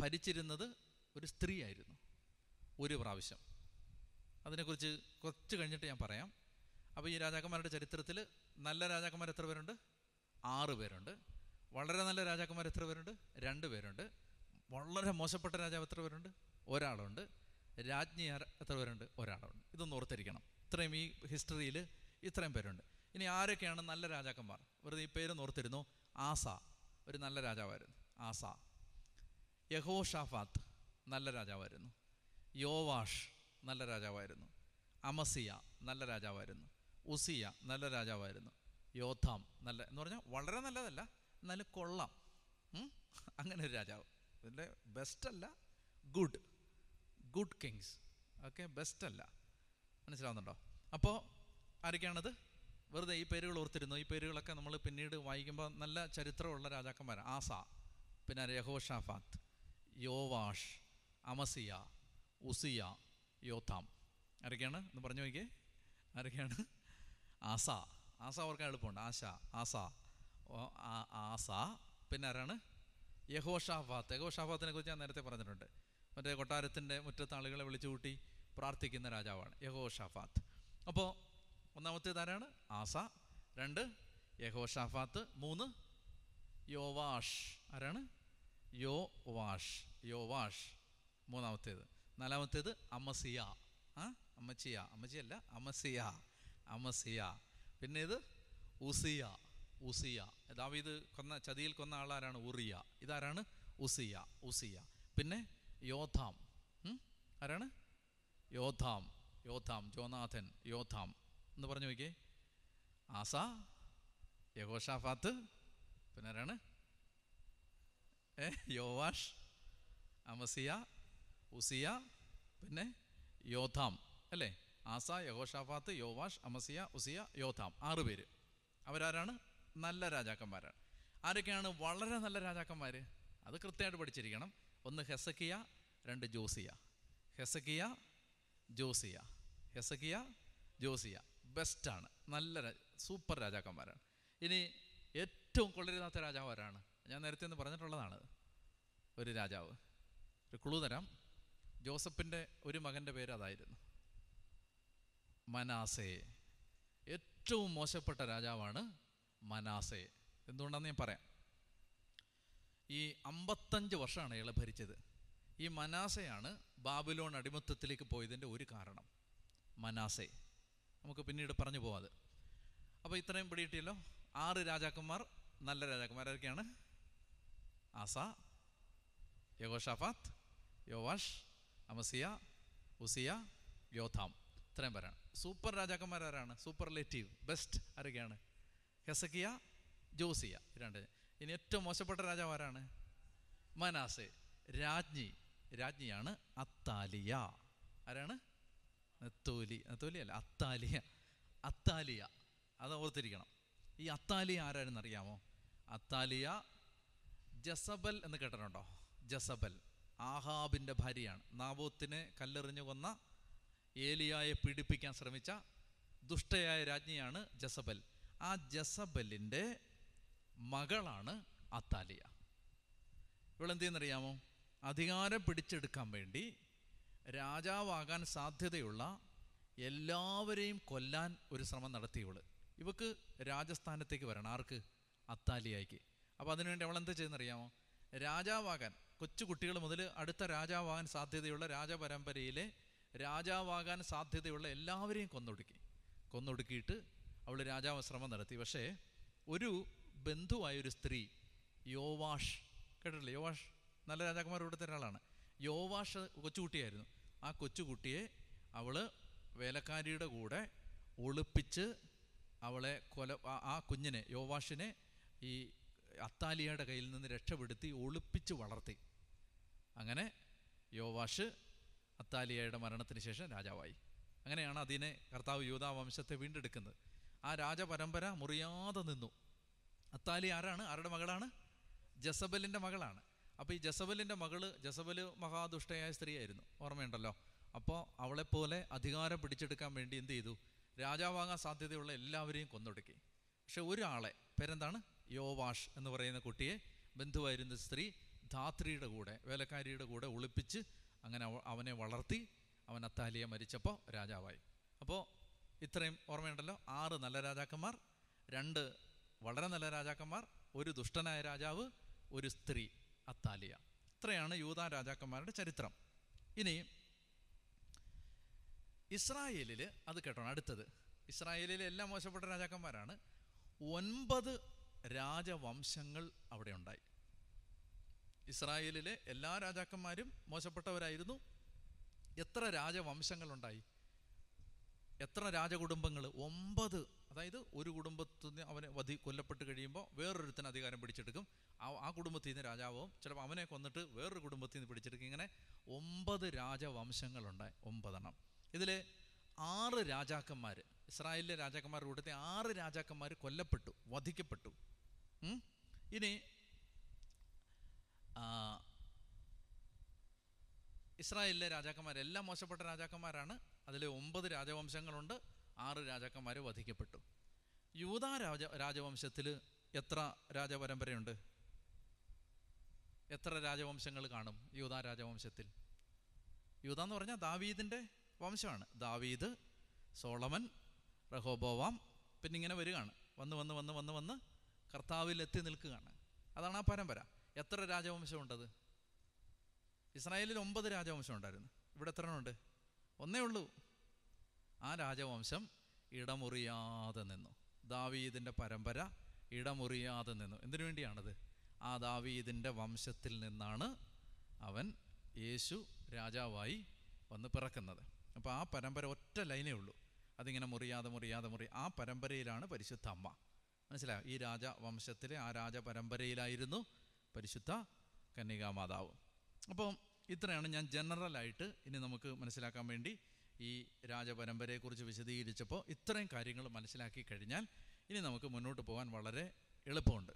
ഭരിച്ചിരുന്നത് ഒരു സ്ത്രീയായിരുന്നു. ഒരു പ്രാവശ്യം. അതിനെക്കുറിച്ച് കുറച്ച് കഴിഞ്ഞിട്ട് ഞാൻ പറയാം. അപ്പോൾ ഈ രാജാക്കന്മാരുടെ ചരിത്രത്തിൽ നല്ല രാജാക്കന്മാർ എത്ര പേരുണ്ട്? ആറ് പേരുണ്ട്. വളരെ നല്ല രാജാക്കന്മാർ എത്ര പേരുണ്ട്? രണ്ട് പേരുണ്ട്. വളരെ മോശപ്പെട്ട രാജാവ് എത്ര പേരുണ്ട്? ഒരാളുണ്ട്. രാജ്ഞി എത്ര പേരുണ്ട്? ഒരാളുണ്ട്. ഇതൊന്ന് ഓർത്തിരിക്കണം. ഇത്രയും ഈ ഹിസ്റ്ററിയിൽ ഇത്രയും പേരുണ്ട്. ഇനി ആരൊക്കെയാണ് നല്ല രാജാക്കന്മാർ? വെറുതെ ഈ പേര് ഓർത്തിരുന്നു. ആസ. ഒരു നല്ല രാജാവായിരുന്നു. ആസ. യഹോ ഷാഫാത്ത് നല്ല രാജാവായിരുന്നു. യോവാഷ് നല്ല രാജാവായിരുന്നു. അമസിയ നല്ല രാജാവായിരുന്നു. ഉസിയ നല്ല രാജാവായിരുന്നു. യോഥാം നല്ല എന്ന് പറഞ്ഞാൽ വളരെ നല്ലതല്ല എന്നാലും കൊള്ളാം. അങ്ങനെ ഒരു രാജാവ്. ഇതിന്റെ ബെസ്റ്റല്ല ഗുഡ് ഗുഡ് കിങ്സ് ഓക്കെ ബെസ്റ്റല്ല മനസ്സിലാവുന്നുണ്ടോ? അപ്പോൾ ആരൊക്കെയാണത്? വെറുതെ ഈ പേരുകൾ ഓർത്തിരുന്നു. ഈ പേരുകളൊക്കെ നമ്മൾ പിന്നീട് വായിക്കുമ്പോൾ നല്ല ചരിത്രമുള്ള രാജാക്കന്മാർ ആസ പിന്നെ യഹോഷാഫാത്ത് യോവാഷ് അമസിയ ഉസിയ യോഥാം. ആരൊക്കെയാണ്? എന്ന് പറഞ്ഞു നോക്കിയേ. ആരൊക്കെയാണ്? ആസ. ആസ ഓർക്കാൻ എളുപ്പമുണ്ട്. ആശ ആസ. ആസ. പിന്നെ ആരാണ്? യഹോഷാഫാത്ത് യഹോഷാഫാത്തിനെ കുറിച്ച് ഞാൻ നേരത്തെ പറഞ്ഞിട്ടുണ്ട്. മറ്റേ കൊട്ടാരത്തിന്റെ മുറ്റത്ത് ആളുകളെ വിളിച്ചു കൂട്ടി പ്രാർത്ഥിക്കുന്ന രാജാവാണ് യഹോഷാഫാത്ത് അപ്പോൾ ഒന്നാമത്തേത് ആരാണ്? ആസ. രണ്ട് യഹോഷാഫാത്ത് മൂന്ന് യോവാഷ്. ആരാണ്? യോ വാഷ് യോ വാഷ്. മൂന്നാമത്തേത്. നാലാമത്തേത് അമസിയ. ആ അമ്മച്ചിയ. അമ്മച്ചിയല്ല അമസിയ. അമസിയ. പിന്നെ ഇത് ഉസിയ. ഉസിയ. ദാവീദ് കൊന്ന ചതിയിൽ കൊന്ന ആളാരാണ്? ഉറിയ. ഇതാരാണ്? ഉസിയ. ഉസിയ. പിന്നെ യോധാം ആരാണ്? യോധാം യോധാം ജോനാഥൻ. യോധാം എന്ന് പറഞ്ഞു നോക്കിയേ. ആസ യഹോഷാഫാത്ത് പിന്നെ ആരാണ്? യോവാഷ് അമസിയ ഉസിയ പിന്നെ യോധാം അല്ലേ? ആസ യഹോഷാഫാത്ത് യോവാഷ് അമസിയ ഉസിയ യോധാം ആറ് പേര്. അവരാരാണ്? നല്ല രാജാക്കന്മാരാണ്. ആരൊക്കെയാണ് വളരെ നല്ല രാജാക്കന്മാർ അത് കൃത്യമായിട്ട് പഠിച്ചിരിക്കണം. ഒന്ന് ഹെസക്കിയ രണ്ട് Josiah. Hezekiah Josiah. Hezekiah Josiah. ബെസ്റ്റാണ്. നല്ല സൂപ്പർ രാജാക്കന്മാരാണ്. ഇനി ഏറ്റവും കൊള്ളരുതാത്ത രാജാവ് ആരാണ് ഞാൻ നേരത്തെ ഒന്ന് പറഞ്ഞിട്ടുള്ളതാണ്. ഒരു രാജാവ്. ഒരു ക്ലൂ തരാം. ജോസഫിന്റെ ഒരു മകന്റെ പേര് അതായിരുന്നു. മനാസെ. ഏറ്റവും മോശപ്പെട്ട രാജാവാണ് മനാസെ. എന്തുകൊണ്ടാണെന്ന് ഞാൻ പറയാം. ഈ അമ്പത്തഞ്ച് വർഷമാണ് ഇയാളെ ഭരിച്ചത്. ഈ മനാസയാണ് ബാബിലോൺ അടിമത്തത്തിലേക്ക് പോയതിന്റെ ഒരു കാരണം. മനാസെ. നമുക്ക് പിന്നീട് പറഞ്ഞു പോവാത് അപ്പോൾ ഇത്രയും പിടിയിട്ടില്ലോ ആറ് രാജാക്കന്മാർ നല്ല രാജാക്കന്മാർ ആരൊക്കെയാണ് ആസ യഗോഷാഫാത്ത് യോവാഷ് അമസിയ ഉസിയ യോഥാം ഇത്രയും പേരാണ്. സൂപ്പർ രാജാക്കന്മാർ ആരാണ്? സൂപ്പർ സൂപ്പർലേറ്റീവ് ബെസ്റ്റ് ആരൊക്കെയാണ്? ഹെസക്കിയ ജോസിയ രണ്ട്. ഇനി ഏറ്റവും മോശപ്പെട്ട രാജാവ് ആരാണ് മനാസെ രാജ്ഞി രാജ്ഞിയാണ് അത്താലിയ ആരാണ്? നെത്തോലി നെത്തോലി അല്ല അത്താലിയ അത്താലിയ അത് ഓർത്തിരിക്കണം. ഈ അത്താലിയ ആരാണെന്ന് അറിയാമോ അത്താലിയ ജസബൽ എന്ന് കേട്ടിട്ടുണ്ടോ? ജസബൽ ആഹാബിന്റെ ഭാര്യയാണ്. നാബോത്തിനെ കല്ലെറിഞ്ഞു കൊന്ന ഏലിയായെ പീഡിപ്പിക്കാൻ ശ്രമിച്ച ദുഷ്ടയായ രാജ്ഞിയാണ് ജസബൽ. ആ ജസബലിന്റെ മകളാണ് അത്താലിയ. ഇവളെന്ത് ചെയ്യുന്നറിയാമോ അധികാരം പിടിച്ചെടുക്കാൻ വേണ്ടി രാജാവാകാൻ സാധ്യതയുള്ള എല്ലാവരെയും കൊല്ലാൻ ഒരു ശ്രമം നടത്തിയവൾ. ഇവക്ക് രാജസ്ഥാനത്തേക്ക് വരണം. ആർക്ക്? അത്താലിയായിക്ക്. അപ്പോൾ അതിനുവേണ്ടി അവൾ എന്താ ചെയ്യുന്നറിയാമോ? രാജാവാകാൻ കൊച്ചു കുട്ടികൾ മുതൽ അടുത്ത രാജാവാകാൻ സാധ്യതയുള്ള രാജപരമ്പരയിലെ രാജാവാകാൻ സാധ്യതയുള്ള എല്ലാവരെയും കൊന്നൊടുക്കി. കൊന്നൊടുക്കിയിട്ട് അവൾ രാജാവ് ശ്രമം നടത്തി. പക്ഷേ ഒരു ബന്ധുവായൊരു സ്ത്രീ യോവാഷ് കേട്ടിട്ടില്ല? യോവാഷ് നല്ല രാജാക്കന്മാർ ഇവിടുത്തെ ഒരാളാണ്. യോവാഷ് കൊച്ചുകുട്ടിയായിരുന്നു ആ കൊച്ചുകുട്ടിയെ അവൾ വേലക്കാരിയുടെ കൂടെ ഒളിപ്പിച്ച് അവളെ കൊല ആ കുഞ്ഞിനെ യോവാഷിനെ ഈ അത്താലിയയുടെ കയ്യിൽ നിന്ന് രക്ഷപ്പെടുത്തി ഒളിപ്പിച്ച് വളർത്തി. അങ്ങനെ യോവാഷ് അത്താലിയയുടെ മരണത്തിന് ശേഷം രാജാവായി. അങ്ങനെയാണ് അതിനെ കർത്താവ് യൂതാ വംശത്തെ വീണ്ടെടുക്കുന്നത്. ആ രാജപരമ്പര മുറിയാതെ നിന്നു. അത്താലി ആരാണ്? ആരുടെ മകളാണ്? ജസബലിന്റെ മകളാണ്. അപ്പോൾ ഈ ജസബലിന്റെ മകൾ ജസബൽ മഹാദുഷ്ടയായ സ്ത്രീയായിരുന്നു. ഓർമ്മയുണ്ടല്ലോ? അപ്പോൾ അവളെപ്പോലെ അധികാരം പിടിച്ചെടുക്കാൻ വേണ്ടി എന്ത് ചെയ്തു? രാജാവാകാൻ സാധ്യതയുള്ള എല്ലാവരെയും കൊന്നൊടുക്കി. പക്ഷെ ഒരാളെ പേരെന്താണ്? യോവാഷ് എന്ന് പറയുന്ന കുട്ടിയെ ബന്ധുവായിരുന്ന സ്ത്രീ ധാത്രിയുടെ കൂടെ വേലക്കാരിയുടെ കൂടെ ഒളിപ്പിച്ച് അങ്ങനെ അവനെ വളർത്തി അവൻ അത്താലിയെ മരിച്ചപ്പോൾ രാജാവായി. അപ്പോൾ ഇത്രയും ഓർമ്മയുണ്ടല്ലോ ആറ് നല്ല രാജാക്കന്മാർ രണ്ട് വളരെ നല്ല രാജാക്കന്മാർ ഒരു ദുഷ്ടനായ രാജാവ് ഒരു സ്ത്രീ അത്താലിയ. ഇത്രയാണ് യൂത രാജാക്കന്മാരുടെ ചരിത്രം. ഇനി ഇസ്രായേലിൽ അത് കേട്ടോ അടുത്തത്. ഇസ്രായേലിലെ എല്ലാം മോശപ്പെട്ട രാജാക്കന്മാരാണ്. ഒൻപത് രാജവംശങ്ങൾ അവിടെ ഉണ്ടായി ഇസ്രായേലിലെ എല്ലാ രാജാക്കന്മാരും മോശപ്പെട്ടവരായിരുന്നു. എത്ര രാജവംശങ്ങളുണ്ടായി? എത്ര രാജകുടുംബങ്ങൾ? ഒമ്പത്. അതായത് ഒരു കുടുംബത്തിൽ നിന്ന് അവനെ വധി കൊല്ലപ്പെട്ട് കഴിയുമ്പോൾ വേറൊരുത്തിന് അധികാരം പിടിച്ചെടുക്കും. ആ കുടുംബത്തിൽ നിന്ന് രാജാവും ചിലപ്പോൾ അവനെ കൊന്നിട്ട് വേറൊരു കുടുംബത്തിൽ നിന്ന് പിടിച്ചെടുക്കും. ഇങ്ങനെ ഒമ്പത് രാജവംശങ്ങളുണ്ടായി ഒമ്പതെണ്ണം. ഇതിൽ ആറ് രാജാക്കന്മാർ ഇസ്രായേലിലെ രാജാക്കന്മാരുടെ കൂട്ടത്തിൽ ആറ് രാജാക്കന്മാർ കൊല്ലപ്പെട്ടു വധിക്കപ്പെട്ടു? ഇനി ഇസ്രായേലിലെ രാജാക്കന്മാരെല്ലാം മോശപ്പെട്ട രാജാക്കന്മാരാണ്. അതിൽ ഒമ്പത് രാജവംശങ്ങളുണ്ട്. ആറ് രാജാക്കന്മാർ വധിക്കപ്പെട്ടു. യൂത രാജ രാജവംശത്തിൽ എത്ര രാജപരമ്പരയുണ്ട്? എത്ര രാജവംശങ്ങൾ കാണും യൂത രാജവംശത്തിൽ? യൂത എന്ന് പറഞ്ഞാൽ ദാവീദിന്റെ വംശമാണ്. ദാവീദ് സോളമൻ റഹോബോവാം പിന്നെ ഇങ്ങനെ വരികയാണ്. വന്ന് വന്ന് വന്ന് വന്ന് വന്ന് കർത്താവിൽ എത്തി നിൽക്കുകയാണ്. അതാണ് ആ പരമ്പര. എത്ര രാജവംശമുണ്ടത്? ഇസ്രായേലിൽ ഒമ്പത് രാജവംശം ഉണ്ടായിരുന്നു ഇവിടെ എത്ര ഉണ്ട് ഒന്നേ ഉള്ളൂ. ആ രാജവംശം ഇടമുറിയാതെ നിന്നു. ദാവീദിന്റെ പരമ്പര ഇടമുറിയാതെ നിന്നു. എന്തിനു വേണ്ടിയാണത്? ആ ദാവീദിന്റെ വംശത്തിൽ നിന്നാണ് അവൻ യേശു രാജാവായി വന്ന് പിറക്കുന്നത്. അപ്പോൾ ആ പരമ്പര ഒറ്റ ലൈനേ ഉള്ളൂ. അതിങ്ങനെ മുറിയാതെ മുറിയാതെ മുറി ആ പരമ്പരയിലാണ് പരിശുദ്ധ അമ്മ. മനസ്സിലായോ? ഈ രാജവംശത്തിലെ ആ രാജപരമ്പരയിലായിരുന്നു പരിശുദ്ധ കന്യകാമാതാവ്. അപ്പം ഇത്രയാണ് ഞാൻ ജനറലായിട്ട് ഇനി നമുക്ക് മനസ്സിലാക്കാൻ വേണ്ടി ഈ രാജപരമ്പരയെക്കുറിച്ച് വിശദീകരിച്ചപ്പോൾ ഇത്രയും കാര്യങ്ങൾ മനസ്സിലാക്കി കഴിഞ്ഞാൽ ഇനി നമുക്ക് മുന്നോട്ട് പോകാൻ വളരെ എളുപ്പമുണ്ട്.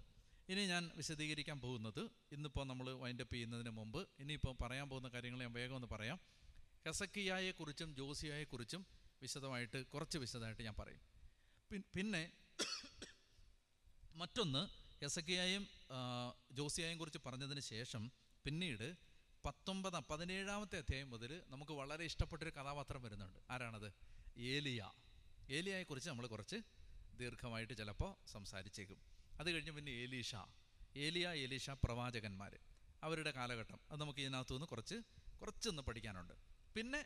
ഇനി ഞാൻ വിശദീകരിക്കാൻ പോകുന്നത് ഇന്നിപ്പോൾ നമ്മൾ വൈൻഡപ്പ് ചെയ്യുന്നതിന് മുമ്പ് ഇനിയിപ്പോൾ പറയാൻ പോകുന്ന കാര്യങ്ങൾ ഞാൻ വേഗം ഒന്ന് പറയാം. കസക്കിയായെക്കുറിച്ചും ജോസിയായെക്കുറിച്ചും വിശദമായിട്ട് കുറച്ച് വിശദമായിട്ട് ഞാൻ പറയും. പിന്നെ മറ്റൊന്ന് എസക്കിയായും ജോസിയായും കുറിച്ച് പറഞ്ഞതിന് ശേഷം പിന്നീട് പത്തൊമ്പത് പതിനേഴാമത്തെ അധ്യായം മുതൽ നമുക്ക് വളരെ ഇഷ്ടപ്പെട്ടൊരു കഥാപാത്രം വരുന്നുണ്ട്. ആരാണത്? ഏലിയ. ഏലിയയെക്കുറിച്ച് നമ്മൾ കുറച്ച് ദീർഘമായിട്ട് ചിലപ്പോൾ സംസാരിച്ചേക്കും. അത് കഴിഞ്ഞ് പിന്നെ ഏലീഷ. ഏലിയ ഏലീഷ പ്രവാചകന്മാർ അവരുടെ കാലഘട്ടം. അത് നമുക്ക് ഇതിനകത്തു നിന്ന് കുറച്ച് കുറച്ചൊന്ന് പഠിക്കാനുണ്ട്. പിന്നെ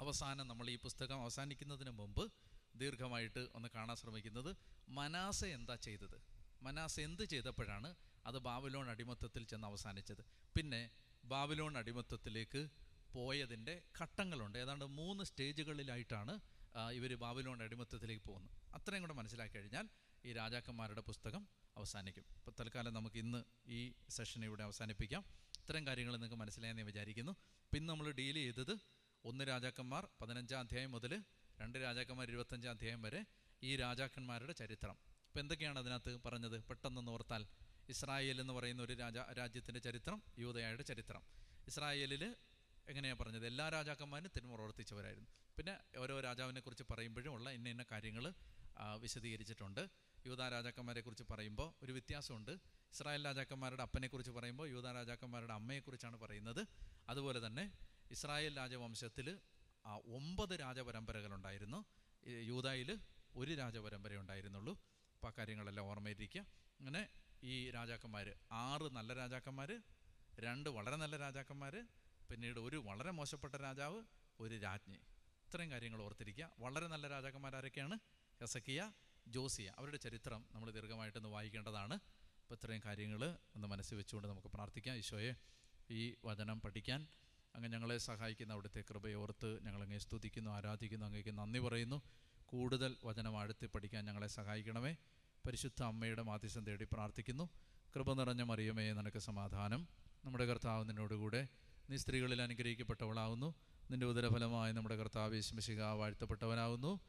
അവസാനം നമ്മൾ ഈ പുസ്തകം അവസാനിക്കുന്നതിന് മുമ്പ് ദീർഘമായിട്ട് ഒന്ന് കാണാൻ ശ്രമിക്കുന്നത്. മനാസ എന്താ ചെയ്തത്? മനാസ എന്ത് ചെയ്തപ്പോഴാണ് അത് ബാബിലോൺ അടിമത്തത്തിൽ ചെന്ന് അവസാനിച്ചത്? പിന്നെ ബാബിലോൺ അടിമത്തത്തിലേക്ക് പോയതിന്റെ ഘട്ടങ്ങളുണ്ട്. ഏതാണ്ട് മൂന്ന് സ്റ്റേജുകളിലായിട്ടാണ് ഇവർ ബാബിലോൺ അടിമത്തത്തിലേക്ക് പോകുന്നത്. അത്രയും കൂടെ മനസ്സിലാക്കി കഴിഞ്ഞാൽ ഈ രാജാക്കന്മാരുടെ പുസ്തകം അവസാനിക്കും. ഇപ്പോൾ തൽക്കാലം നമുക്ക് ഇന്ന് ഈ സെഷൻ ഇവിടെ അവസാനിപ്പിക്കാം. ഇത്തരം കാര്യങ്ങൾ നിങ്ങൾക്ക് മനസ്സിലായെന്ന് വിചാരിക്കുന്നു. പിന്നെ നമ്മൾ ഡീൽ ചെയ്തത് ഒന്ന് രാജാക്കന്മാർ പതിനഞ്ചാം അധ്യായം മുതൽ രണ്ട് രാജാക്കന്മാർ ഇരുപത്തഞ്ചാം അധ്യായം വരെ ഈ രാജാക്കന്മാരുടെ ചരിത്രം. ഇപ്പം എന്തൊക്കെയാണ് അതിനകത്ത് പറഞ്ഞത്? പെട്ടെന്ന് ഓർത്താൽ ഇസ്രായേൽ എന്ന് പറയുന്ന ഒരു രാജ രാജ്യത്തിന്റെ ചരിത്രം യൂതയായുടെ ചരിത്രം. ഇസ്രായേലിൽ എങ്ങനെയാണ് പറഞ്ഞത്? എല്ലാ രാജാക്കന്മാരും തിരുമുറവർത്തിച്ചവരായിരുന്നു. പിന്നെ ഓരോ രാജാവിനെ കുറിച്ച് പറയുമ്പോഴും ഉള്ള ഇന്ന ഇന്ന കാര്യങ്ങൾ വിശദീകരിച്ചിട്ടുണ്ട്. യൂത രാജാക്കന്മാരെ കുറിച്ച് പറയുമ്പോൾ ഒരു വ്യത്യാസമുണ്ട്. ഇസ്രായേൽ രാജാക്കന്മാരുടെ അപ്പനെക്കുറിച്ച് പറയുമ്പോൾ യൂത രാജാക്കന്മാരുടെ അമ്മയെക്കുറിച്ചാണ് പറയുന്നത്. അതുപോലെ തന്നെ ഇസ്രായേൽ രാജവംശത്തിൽ ഒമ്പത് രാജപരമ്പരകളുണ്ടായിരുന്നു. യൂതായിൽ ഒരു രാജപരമ്പര ഉണ്ടായിരുന്നുള്ളൂ. അപ്പോൾ ആ കാര്യങ്ങളെല്ലാം ഓർമ്മയിരിക്കുക അങ്ങനെ ഈ രാജാക്കന്മാർ ആറ് നല്ല രാജാക്കന്മാർ രണ്ട് വളരെ നല്ല രാജാക്കന്മാർ പിന്നീട് ഒരു വളരെ മോശപ്പെട്ട രാജാവ് ഒരു രാജ്ഞി. ഇത്രയും കാര്യങ്ങൾ ഓർത്തിരിക്കുക. വളരെ നല്ല രാജാക്കന്മാരാരൊക്കെയാണ് ഹെസക്കിയ ജോസിയ. അവരുടെ ചരിത്രം നമ്മൾ ദീർഘമായിട്ടൊന്ന് വായിക്കേണ്ടതാണ്. അപ്പോൾ ഇത്രയും കാര്യങ്ങൾ ഒന്ന് മനസ്സിൽ വെച്ചുകൊണ്ട് നമുക്ക് പ്രാർത്ഥിക്കാം. ഈശോയെ ഈ വചനം പഠിക്കാൻ അങ്ങ് ഞങ്ങളെ സഹായിക്കുന്ന അവിടുത്തെ കൃപയോർത്ത് ഞങ്ങളങ്ങെ സ്തുതിക്കുന്നു ആരാധിക്കുന്നു അങ്ങേക്ക് നന്ദി പറയുന്നു. കൂടുതൽ വചനം ആഴത്തി പഠിക്കാൻ ഞങ്ങളെ സഹായിക്കണമേ. പരിശുദ്ധ അമ്മയുടെ മാധ്യസ്ഥം തേടി പ്രാർത്ഥിക്കുന്നു. കൃപ നിറഞ്ഞ മറിയമേ നിനക്ക് സമാധാനം. നമ്മുടെ കർത്താവ് നിന്നോടുകൂടെ നീ സ്ത്രീകളിൽ അനുഗ്രഹിക്കപ്പെട്ടവളാവുന്നു. നിന്റെ ഉദരഫലമായി നമ്മുടെ കർത്താവ് യേശുമിശിക വാഴ്ത്തപ്പെട്ടവനാവുന്നു.